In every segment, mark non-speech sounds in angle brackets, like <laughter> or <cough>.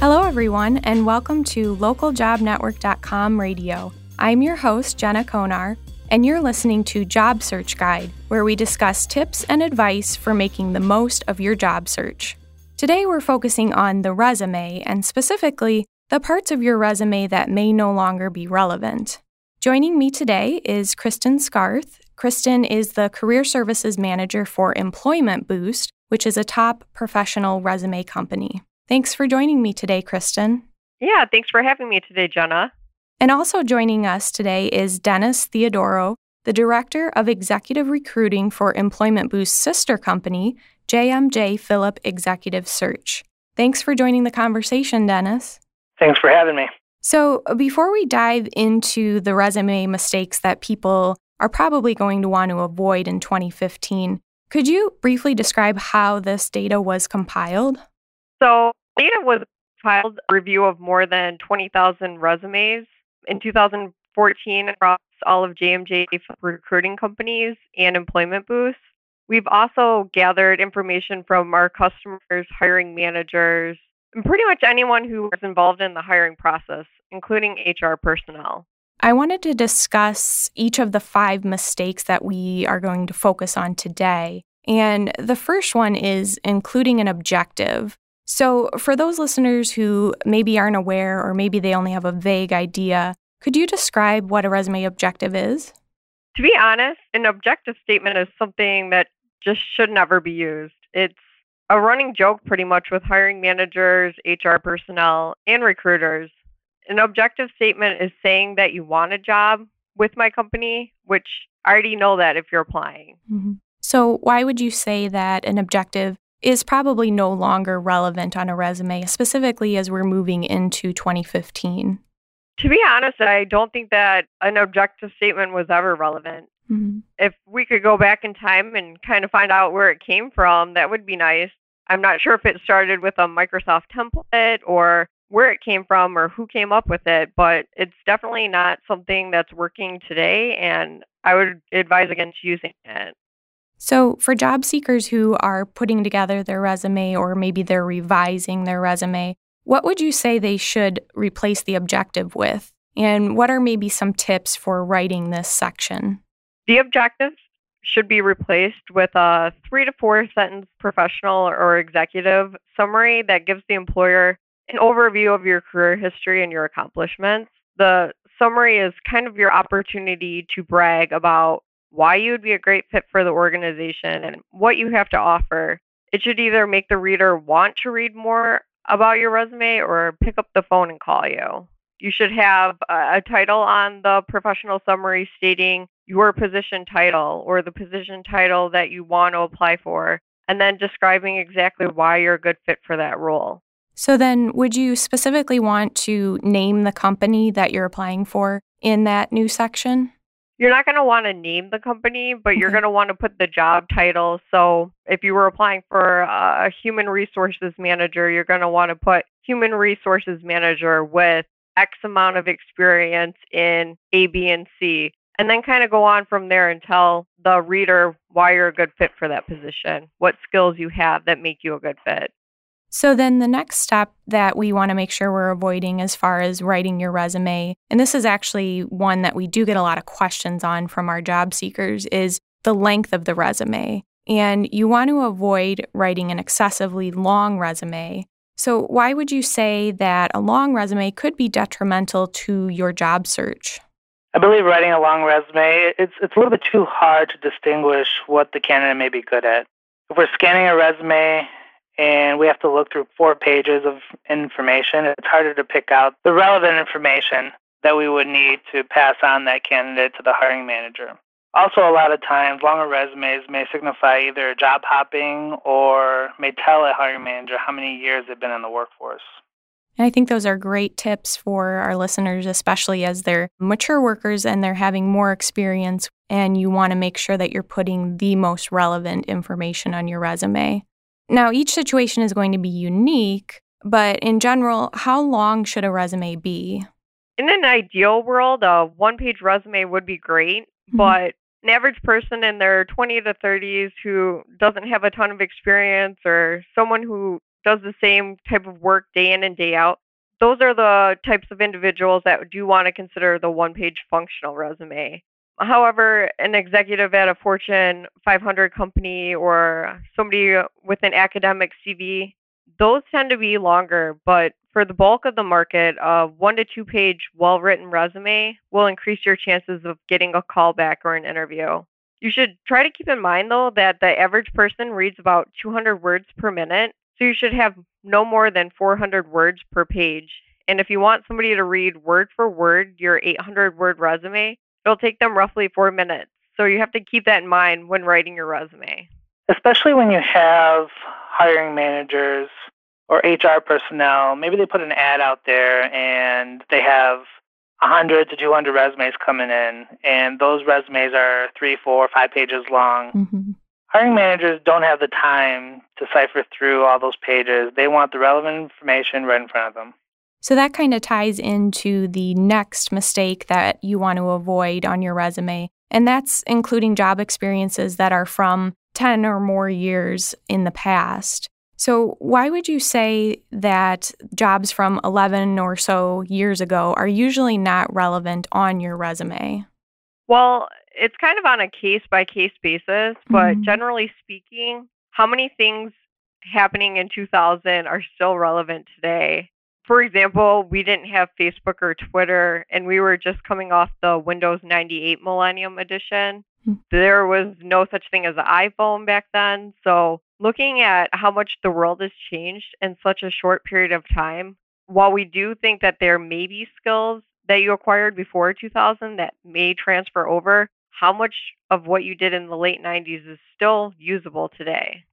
Hello, everyone, and welcome to localjobnetwork.com radio. I'm your host, Jenna Konar, and you're listening to Job Search Guide, where we discuss tips and advice for making the most of your job search. Today, we're focusing on the resume and specifically the parts of your resume that may no longer be relevant. Joining me today is Kristen Scarth. Kristen is the Career Services Manager for Employment Boost, which is a top professional resume company. Thanks for joining me today, Kristen. Yeah, thanks for having me today, Jenna. And also joining us today is Dennis Theodoro, the Director of Executive Recruiting for Employment Boost's sister company, JMJ Phillip Executive Search. Thanks for joining the conversation, Dennis. Thanks for having me. So, before we dive into the resume mistakes that people are probably going to want to avoid in 2015, could you briefly describe how this data was compiled? So, data was filed a review of more than 20,000 resumes in 2014 across all of JMJ recruiting companies and Employment Boost. We've also gathered information from our customers, hiring managers, and pretty much anyone who was involved in the hiring process, including HR personnel. I wanted to discuss each of the five mistakes that we are going to focus on today. And the first one is including an objective. So, for those listeners who maybe aren't aware or maybe they only have a vague idea, could you describe what a resume objective is? To be honest, an objective statement is something that just should never be used. It's a running joke pretty much with hiring managers, HR personnel, and recruiters. An objective statement is saying that you want a job with my company, which I already know that if you're applying. Mm-hmm. So, why would you say that an objective is probably no longer relevant on a resume, specifically as we're moving into 2015? To be honest, I don't think that an objective statement was ever relevant. Mm-hmm. If we could go back in time and kind of find out where it came from, that would be nice. I'm not sure if it started with a Microsoft template or where it came from or who came up with it, but it's definitely not something that's working today, and I would advise against using it. So, for job seekers who are putting together their resume or maybe they're revising their resume, what would you say they should replace the objective with? And what are maybe some tips for writing this section? The objective should be replaced with a three to four sentence professional or executive summary that gives the employer an overview of your career history and your accomplishments. The summary is kind of your opportunity to brag about why you would be a great fit for the organization, and what you have to offer. It should either make the reader want to read more about your resume or pick up the phone and call you. You should have a, title on the professional summary stating your position title or the position title that you want to apply for, and then describing exactly why you're a good fit for that role. So, then would you specifically want to name the company that you're applying for in that new section? You're not going to want to name the company, but you're going to want to put the job title. So if you were applying for a human resources manager, you're going to want to put human resources manager with X amount of experience in A, B, and C. And then kind of go on from there and tell the reader why you're a good fit for that position, what skills you have that make you a good fit. So, then the next step that we want to make sure we're avoiding as far as writing your resume, and this is actually one that we do get a lot of questions on from our job seekers, is the length of the resume. And you want to avoid writing an excessively long resume. So, why would you say that a long resume could be detrimental to your job search? I believe writing a long resume, it's, it's a little bit too hard to distinguish what the candidate may be good at. If we're scanning a resume and we have to look through four pages of information. It's harder to pick out the relevant information that we would need to pass on that candidate to the hiring manager. Also, a lot of times, longer resumes may signify either job hopping or may tell a hiring manager how many years they've been in the workforce. And I think those are great tips for our listeners, especially as they're mature workers and they're having more experience, and you want to make sure that you're putting the most relevant information on your resume. Now, each situation is going to be unique, but in general, how long should a resume be? In an ideal world, a one page resume would be great, mm-hmm. but an average person in their 20 to 30s who doesn't have a ton of experience or someone who does the same type of work day in and day out, those are the types of individuals that do want to consider the one page functional resume. However, an executive at a Fortune 500 company or somebody with an academic CV, those tend to be longer, but for the bulk of the market, a one to two page well written resume will increase your chances of getting a call back or an interview. You should try to keep in mind, though, that the average person reads about 200 words per minute, so you should have no more than 400 words per page. And if you want somebody to read word for word your 800 word resume, it'll take them roughly four minutes. So you have to keep that in mind when writing your resume. Especially when you have hiring managers or HR personnel, maybe they put an ad out there and they have 100 to 200 resumes coming in, and those resumes are three, four, five pages long. Mm-hmm. Hiring managers don't have the time to cipher through all those pages. They want the relevant information right in front of them. So that kind of ties into the next mistake that you want to avoid on your resume, and that's including job experiences that are from 10 or more years in the past. So, why would you say that jobs from 11 or so years ago are usually not relevant on your resume? Well, it's kind of on a case by case basis, but mm-hmm. generally speaking, how many things happening in 2000 are still relevant today? For example, we didn't have Facebook or Twitter, and we were just coming off the Windows 98 Millennium Edition. Mm-hmm. There was no such thing as an iPhone back then. So, looking at how much the world has changed in such a short period of time, while we do think that there may be skills that you acquired before 2000 that may transfer over, how much of what you did in the late 90s is still usable today?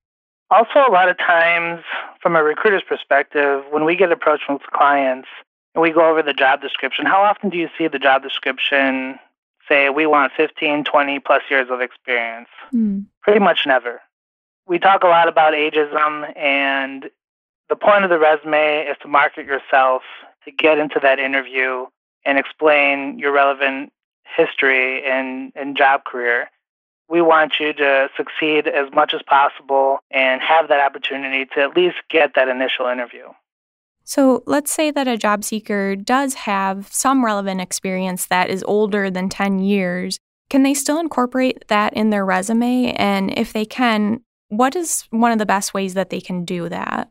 Also, a lot of times, from a recruiter's perspective, when we get approached with clients and we go over the job description, how often do you see the job description say, we want 15, 20 plus years of experience? Mm. Pretty much never we talk a lot about ageism, and the point of the resume is to market yourself, to get into that interview and explain your relevant history and, and job career. We want you to succeed as much as possible and have that opportunity to at least get that initial interview. So, let's say that a job seeker does have some relevant experience that is older than 10 years. Can they still incorporate that in their resume? And if they can, what is one of the best ways that they can do that?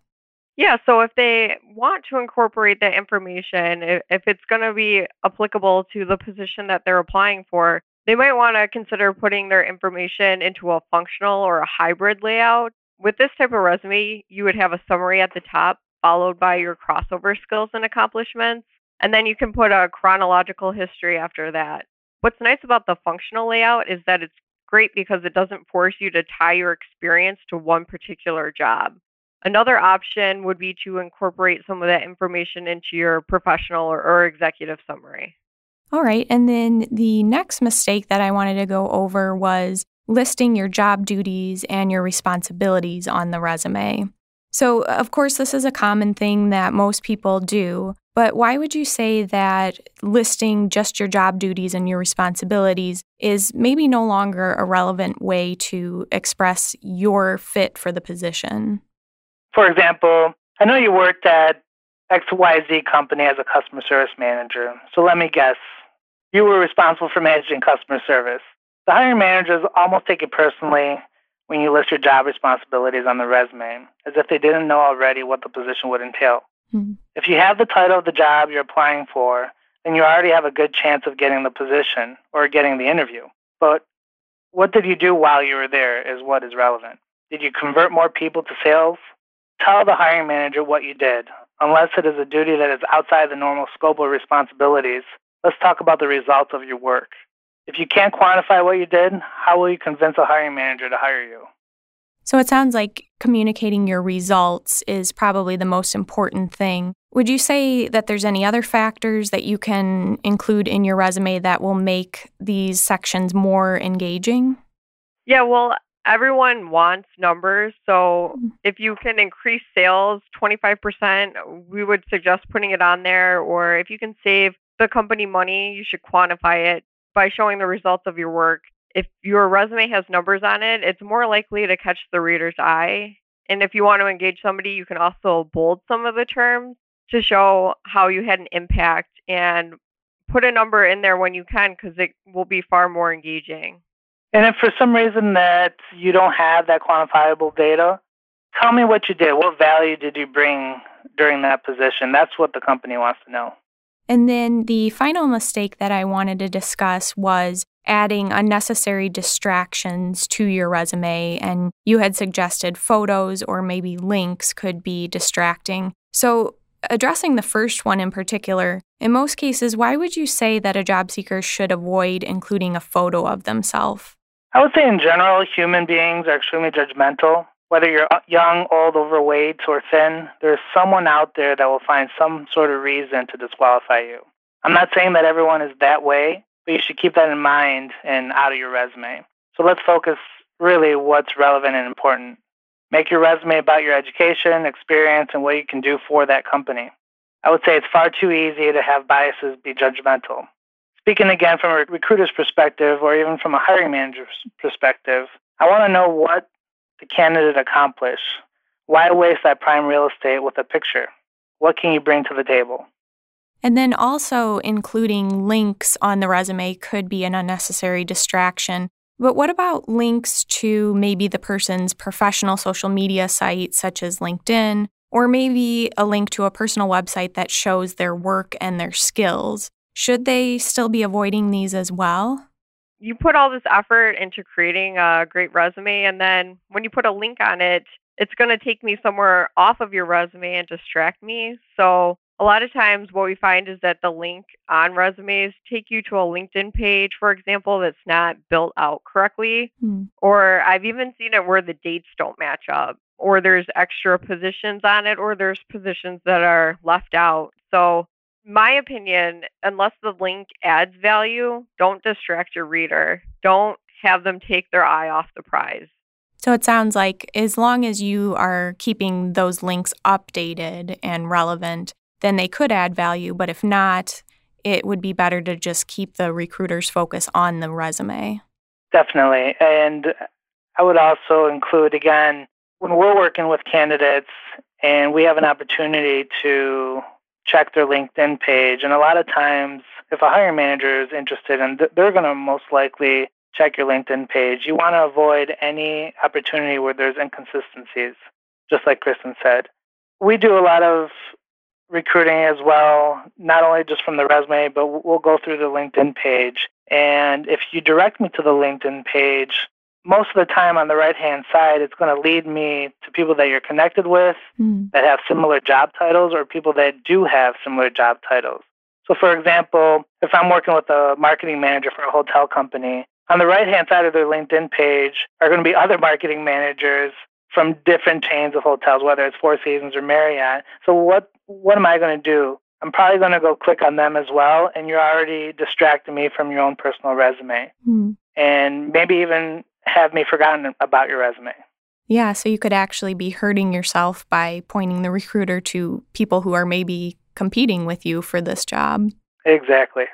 Yeah, so if they want to incorporate that information, if, if it's going to be applicable to the position that they're applying for, they might want to consider putting their information into a functional or a hybrid layout. With this type of resume, you would have a summary at the top, followed by your crossover skills and accomplishments, and then you can put a chronological history after that. What's nice about the functional layout is that it's great because it doesn't force you to tie your experience to one particular job. Another option would be to incorporate some of that information into your professional or, or, executive summary. All right. And then the next mistake that I wanted to go over was listing your job duties and your responsibilities on the resume. So, of course, this is a common thing that most people do, but why would you say that listing just your job duties and your responsibilities is maybe no longer a relevant way to express your fit for the position? For example, I know you worked at XYZ company as a customer service manager. So let me guess, you were responsible for managing customer service. The hiring managers almost take it personally when you list your job responsibilities on the resume, as if they didn't know already what the position would entail. Mm-hmm. If you have the title of the job you're applying for, then you already have a good chance of getting the position or getting the interview. But what did you do while you were there is what is relevant. Did you convert more people to sales? Tell the hiring manager what you did. Unless it is a duty that is outside the normal scope of responsibilities, let's talk about the results of your work. If you can't quantify what you did, how will you convince a hiring manager to hire you? So it sounds like communicating your results is probably the most important thing. Would you say that there's any other factors that you can include in your resume that will make these sections more engaging? Yeah, well, everyone wants numbers. So mm. if you can increase sales 25%, we would suggest putting it on there. Or if you can save the company money, you should quantify it by showing the results of your work. If your resume has numbers on it, it's more likely to catch the reader's eye. And if you want to engage somebody, you can also bold some of the terms to show how you had an impact and put a number in there when you can because it will be far more engaging. And if for some reason that you don't have that quantifiable data, tell me what you did. What value did you bring during that position? That's what the company wants to know. And then the final mistake that I wanted to discuss was adding unnecessary distractions to your resume. And you had suggested photos or maybe links could be distracting. So, addressing the first one in particular, in most cases, why would you say that a job seeker should avoid including a photo of themselves? I would say, in general, human beings are extremely judgmental. Whether you're uh, young, old, overweight, or thin, there's someone out there that will find some sort of reason to disqualify you. I'm not saying that everyone is that way, but you should keep that in mind and out of your resume. So let's focus really what's relevant and important. Make your resume about your education, experience, and what you can do for that company. I would say it's far too easy to have biases be judgmental. Speaking again from a recruiter's perspective or even from a hiring manager's perspective, I want to know what the candidate accomplish? Why waste that prime real estate with a picture? What can you bring to the table? And then also including links on the resume could be an unnecessary distraction. But what about links to maybe the person's professional social media site, such as LinkedIn, or maybe a link to a personal website that shows their work and their skills? Should they still be avoiding these as well? You put all this effort into creating a great resume, and then when you put a link on it, it's going to take me somewhere off of your resume and distract me. So a lot of times what we find is that the link on resumes take you to a LinkedIn page, for example, that's not built out correctly. Mm. Or I've even seen it where the dates don't match up, or there's extra positions on it, or there's positions that are left out. So, my opinion, unless the link adds value, don't distract your reader. Don't have them take their eye off the prize. So it sounds like as long as you are keeping those links updated and relevant, then they could add value. But if not, it would be better to just keep the recruiter's focus on the resume. Definitely. And I would also include, again, when we're working with candidates and we have an opportunity to check their LinkedIn page, and a lot of times, if a hiring manager is interested, and they're going to most likely check your LinkedIn page, you want to avoid any opportunity where there's inconsistencies, just like Kristen said. We do a lot of recruiting as well, not only just from the resume, but we'll go through the LinkedIn page. And if you direct me to the LinkedIn page, most of the time on the right hand side, it's going to lead me to people that you're connected with mm. that have similar job titles or people that do have similar job titles. So, for example, if I'm working with a marketing manager for a hotel company, on the right hand side of their LinkedIn page are going to be other marketing managers from different chains of hotels, whether it's Four Seasons or Marriott. So what what am I going to do? I'm probably going to go click on them as well, and you're already distracting me from your own personal resume, mm. and maybe even have me forgotten about your resume. Yeah, so you could actually be hurting yourself by pointing the recruiter to people who are maybe competing with you for this job. Exactly.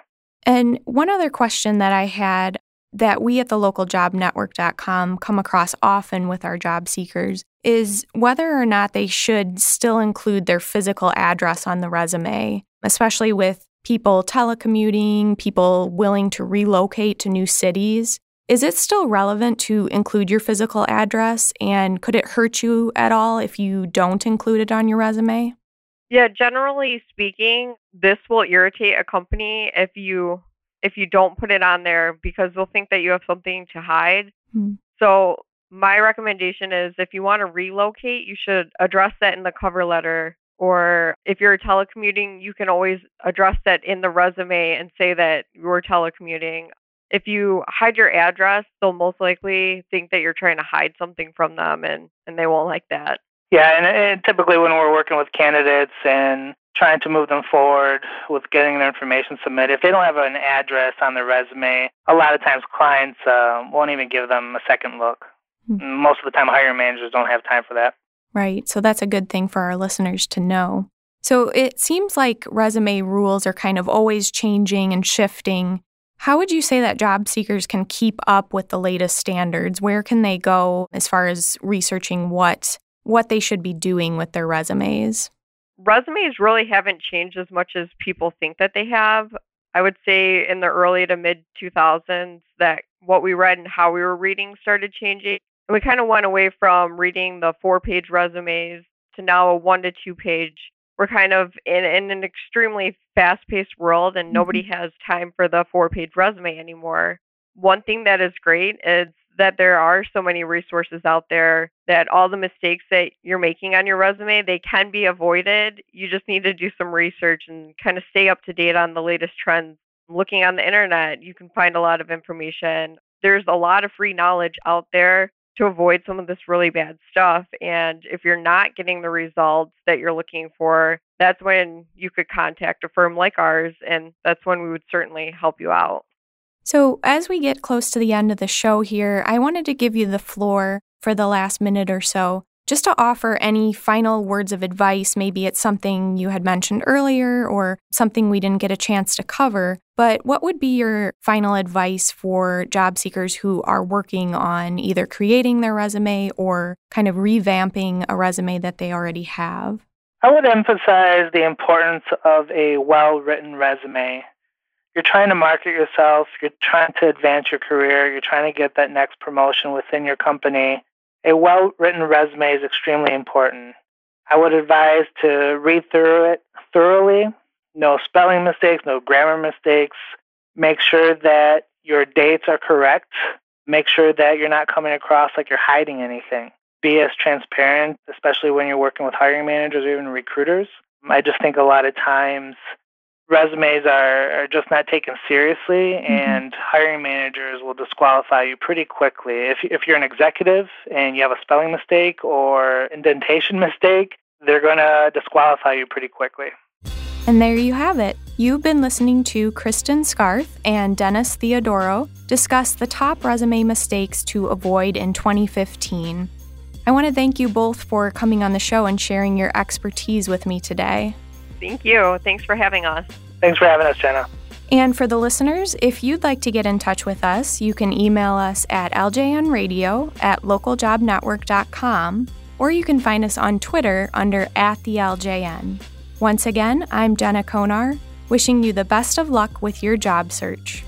And one other question that I had that we at the localjobnetwork.com come across often with our job seekers is whether or not they should still include their physical address on the resume, especially with people telecommuting, people willing to relocate to new cities. Is it still relevant to include your physical address? And could it hurt you at all if you don't include it on your resume? Yeah, generally speaking, this will irritate a company if you if you don't put it on there because they'll think that you have something to hide. Mm. So, my recommendation is if you want to relocate, you should address that in the cover letter. Or if you're telecommuting, you can always address that in the resume and say that you're telecommuting. If you hide your address, they'll most likely think that you're trying to hide something from them and, and they won't like that. Yeah, and, and typically when we're working with candidates and trying to move them forward with getting their information submitted. If they don't have an address on their resume, a lot of times clients uh, won't even give them a second look. Mm-hmm. Most of the time, hiring managers don't have time for that. Right. So that's a good thing for our listeners to know. So it seems like resume rules are kind of always changing and shifting. How would you say that job seekers can keep up with the latest standards? Where can they go as far as researching what what they should be doing with their resumes? Resumes really haven't changed as much as people think that they have. I would say in the early to mid 2000s that what we read and how we were reading started changing. And we kind of went away from reading the four page resumes to now a one to two page. We're kind of in, in an extremely fast paced world, and nobody mm-hmm. has time for the four page resume anymore. One thing that is great is that there are so many resources out there that all the mistakes that you're making on your resume they can be avoided you just need to do some research and kind of stay up to date on the latest trends looking on the internet you can find a lot of information there's a lot of free knowledge out there to avoid some of this really bad stuff and if you're not getting the results that you're looking for that's when you could contact a firm like ours and that's when we would certainly help you out. So, as we get close to the end of the show here, I wanted to give you the floor for the last minute or so just to offer any final words of advice. Maybe it's something you had mentioned earlier or something we didn't get a chance to cover. But what would be your final advice for job seekers who are working on either creating their resume or kind of revamping a resume that they already have? I would emphasize the importance of a well written resume you're trying to market yourself, you're trying to advance your career, you're trying to get that next promotion within your company, a well written resume is extremely important. I would advise to read through it thoroughly, no spelling mistakes, no grammar mistakes. Make sure that your dates are correct. Make sure that you're not coming across like you're hiding anything. Be as transparent, especially when you're working with hiring managers or even recruiters. I just think a lot of times resumes are, are just not taken seriously, mm-hmm. and hiring managers will disqualify you pretty quickly. If, if you're an executive and you have a spelling mistake or indentation <laughs> mistake, they're going to disqualify you pretty quickly. And there you have it. You've been listening to Kristen Scarth and Dennis Theodoro discuss the top resume mistakes to avoid in 2015. I want to thank you both for coming on the show and sharing your expertise with me today. Thank you. Thanks for having us. Thanks for having us, Jenna. And for the listeners, if you'd like to get in touch with us, you can email us at ljnradio at localjobnetwork.com or you can find us on Twitter under at the LJN. Once again, I'm Jenna Konar, wishing you the best of luck with your job search.